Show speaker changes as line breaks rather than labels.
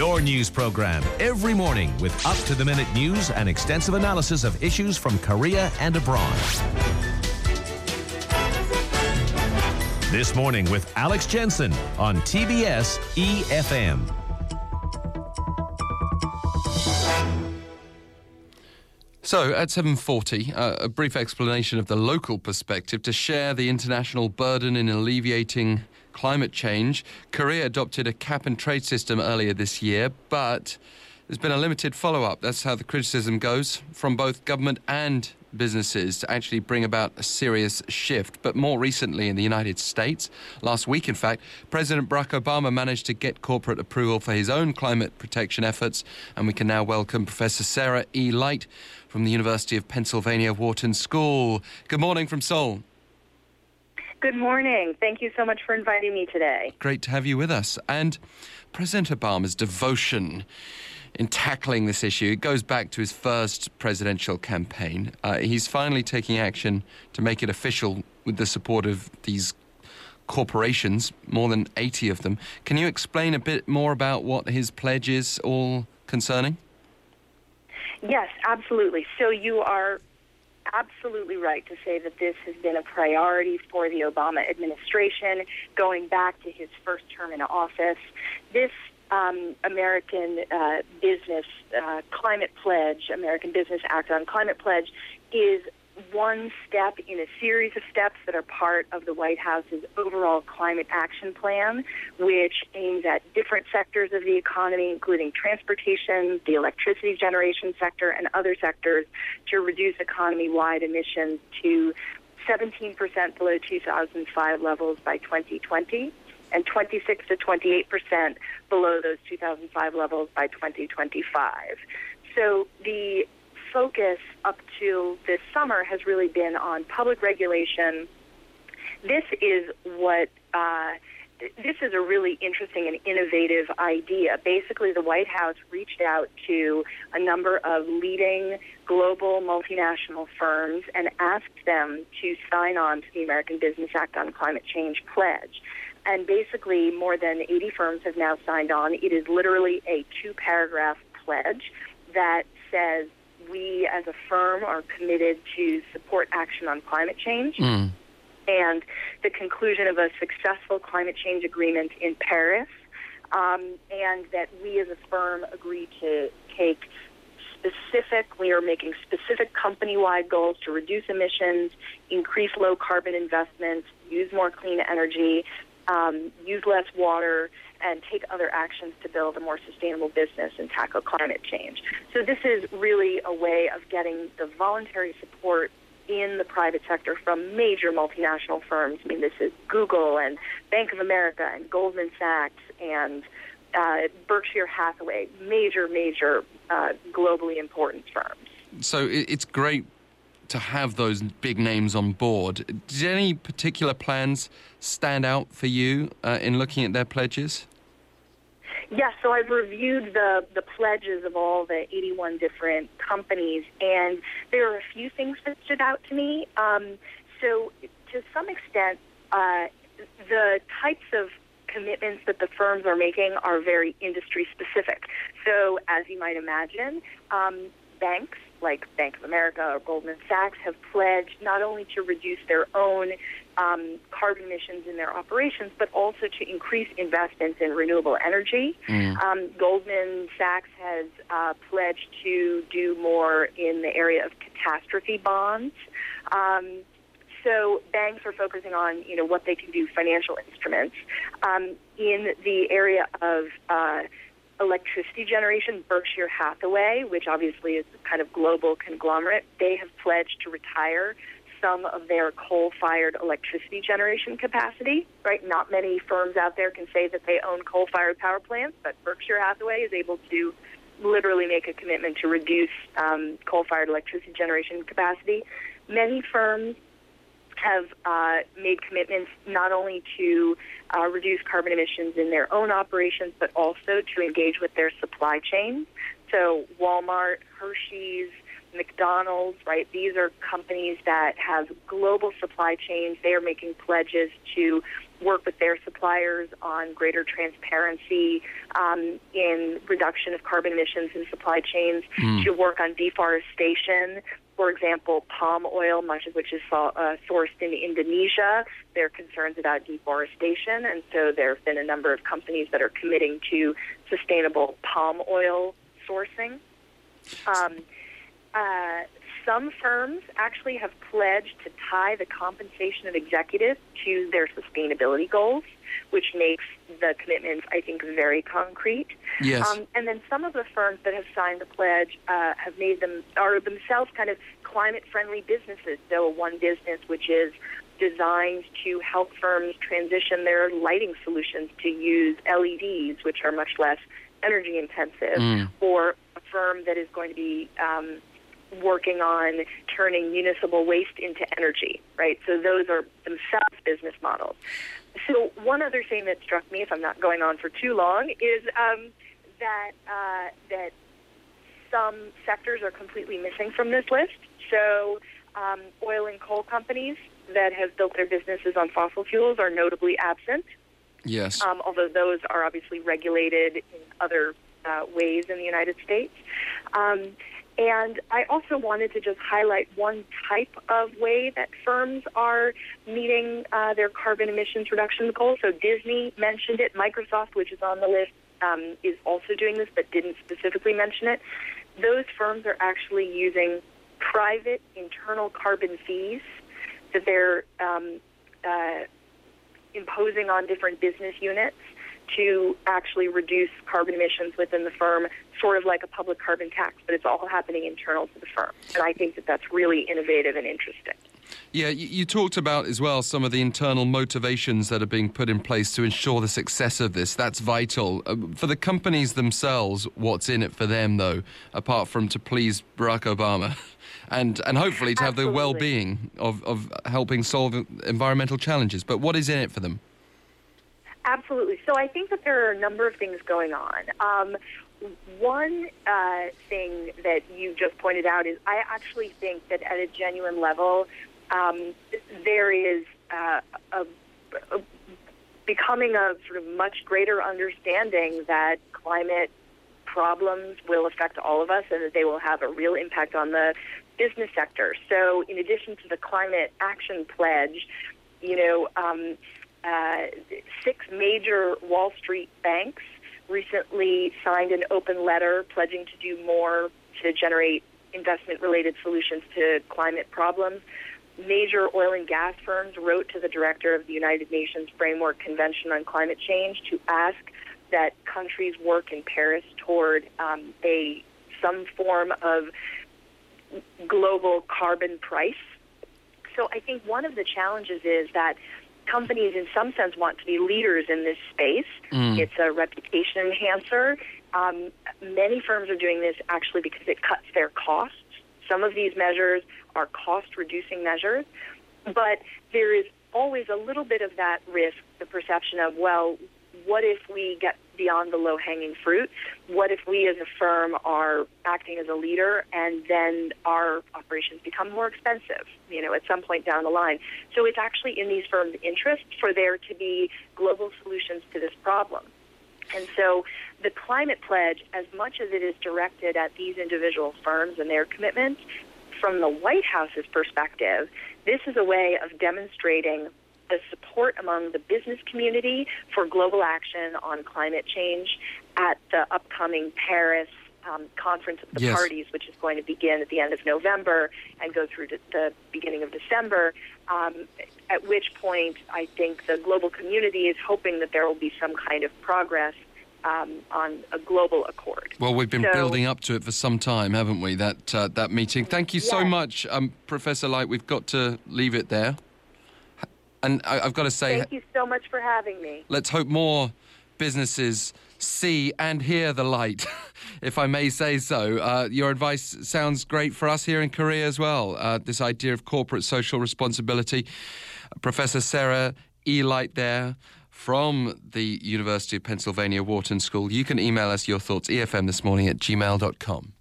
Your news program every morning with up to the minute news and extensive analysis of issues from Korea and abroad. This morning with Alex Jensen on TBS EFM.
So at 7:40, uh, a brief explanation of the local perspective to share the international burden in alleviating climate change. Korea adopted a cap and trade system earlier this year, but there's been a limited follow-up. That's how the criticism goes from both government and businesses to actually bring about a serious shift. But more recently in the United States, last week in fact, President Barack Obama managed to get corporate approval for his own climate protection efforts, and we can now welcome Professor Sarah E. Light from the University of Pennsylvania Wharton School. Good morning from Seoul.
Good morning. Thank you so much for inviting me today.
Great to have you with us. And President Obama's devotion in tackling this issue. It goes back to his first presidential campaign. Uh, he's finally taking action to make it official with the support of these corporations, more than 80 of them. Can you explain a bit more about what his pledge is all concerning?
Yes, absolutely. So you are absolutely right to say that this has been a priority for the Obama administration going back to his first term in office. This um, American uh, Business uh, Climate Pledge, American Business Act on Climate Pledge, is one step in a series of steps that are part of the White House's overall climate action plan, which aims at different sectors of the economy, including transportation, the electricity generation sector, and other sectors, to reduce economy wide emissions to 17% below 2005 levels by 2020 and 26 to 28 percent below those 2005 levels by 2025. So the focus up to this summer has really been on public regulation. This is what. Uh, this is a really interesting and innovative idea. Basically, the White House reached out to a number of leading global multinational firms and asked them to sign on to the American Business Act on Climate Change pledge and basically more than 80 firms have now signed on. It is literally a two paragraph pledge that says we as a firm are committed to support action on climate change. Mm. And the conclusion of a successful climate change agreement in Paris, um, and that we as a firm agree to take specific, we are making specific company wide goals to reduce emissions, increase low carbon investments, use more clean energy, um, use less water, and take other actions to build a more sustainable business and tackle climate change. So, this is really a way of getting the voluntary support in the private sector from major multinational firms. I mean, this is Google and Bank of America and Goldman Sachs and uh, Berkshire Hathaway, major, major, uh, globally important firms.
So it's great to have those big names on board. Did any particular plans stand out for you uh, in looking at their pledges?
Yes, so I've reviewed the, the pledges of all the 81 different companies, and there are a few things that stood out to me. Um, so, to some extent, uh, the types of commitments that the firms are making are very industry specific. So, as you might imagine, um, banks like Bank of America or Goldman Sachs have pledged not only to reduce their own um, carbon emissions in their operations, but also to increase investments in renewable energy. Mm. Um, Goldman Sachs has uh, pledged to do more in the area of catastrophe bonds. Um, so banks are focusing on you know what they can do financial instruments um, in the area of uh, electricity generation, Berkshire Hathaway, which obviously is a kind of global conglomerate, they have pledged to retire some of their coal-fired electricity generation capacity. Right, not many firms out there can say that they own coal-fired power plants, but Berkshire Hathaway is able to literally make a commitment to reduce um, coal-fired electricity generation capacity. Many firms have uh, made commitments not only to uh, reduce carbon emissions in their own operations, but also to engage with their supply chain. So, Walmart, Hershey's, McDonald's, right? These are companies that have global supply chains. They are making pledges to work with their suppliers on greater transparency um, in reduction of carbon emissions in supply chains, mm. to work on deforestation. For example, palm oil, much of which is uh, sourced in Indonesia, there are concerns about deforestation, and so there have been a number of companies that are committing to sustainable palm oil sourcing. Um, uh, some firms actually have pledged to tie the compensation of executives to their sustainability goals, which makes the commitments, I think, very concrete.
Yes. Um,
and then some of the firms that have signed the pledge uh, have made them, are themselves kind of climate friendly businesses. So, one business which is designed to help firms transition their lighting solutions to use LEDs, which are much less energy intensive, mm. or a firm that is going to be um, working on turning municipal waste into energy, right? So those are themselves business models. So one other thing that struck me, if I'm not going on for too long, is um, that uh, that some sectors are completely missing from this list. So um, oil and coal companies that have built their businesses on fossil fuels are notably absent.
Yes.
Um, although those are obviously regulated in other uh, ways in the United States. Um, and I also wanted to just highlight one type of way that firms are meeting uh, their carbon emissions reduction goals. So Disney mentioned it. Microsoft, which is on the list, um, is also doing this, but didn't specifically mention it. Those firms are actually using private internal carbon fees that they're um, uh, imposing on different business units to actually reduce carbon emissions within the firm, sort of like a public carbon tax, but it's all happening internal to the firm. And I think that that's really innovative and interesting.
Yeah, you, you, talked about as well some of the internal motivations that are being put in place to ensure the success of this. That's vital. Uh, for the companies themselves, what's in it for them, though, apart from to please Barack Obama? And, and hopefully to have
Absolutely.
the well being of, of helping solve environmental challenges. But what is in it for them?
Absolutely. So I think that there are a number of things going on. Um, one uh, thing that you just pointed out is I actually think that at a genuine level, um, there is uh, a, a becoming a sort of much greater understanding that climate problems will affect all of us and that they will have a real impact on the business sector. So, in addition to the climate action pledge, you know, um, uh, six major Wall Street banks recently signed an open letter pledging to do more to generate investment related solutions to climate problems. Major oil and gas firms wrote to the director of the United Nations Framework Convention on Climate Change to ask that countries work in Paris toward um, a some form of global carbon price. So I think one of the challenges is that companies, in some sense, want to be leaders in this space. Mm. It's a reputation enhancer. Um, many firms are doing this actually because it cuts their costs. Some of these measures are cost reducing measures, but there is always a little bit of that risk, the perception of, well, what if we get beyond the low hanging fruit? What if we as a firm are acting as a leader and then our operations become more expensive, you know, at some point down the line? So it's actually in these firms' interest for there to be global solutions to this problem. And so the climate pledge, as much as it is directed at these individual firms and their commitments, from the White House's perspective, this is a way of demonstrating the support among the business community for global action on climate change at the upcoming Paris um, conference of the
yes.
parties, which is going to begin at the end of November and go through to the beginning of December. Um, at which point, I think the global community is hoping that there will be some kind of progress um, on a global accord.
Well, we've been so, building up to it for some time, haven't we? That uh, that meeting. Thank you
yes.
so much, um, Professor Light. We've got to leave it there. And I, have got to say,
thank you so much for having me.
Let's hope more businesses see and hear the light, if I may say so. Uh, your advice sounds great for us here in Korea as well. Uh, this idea of corporate social responsibility. Professor Sarah E. Light there from the University of Pennsylvania Wharton School. You can email us your thoughts, efm this morning at gmail.com.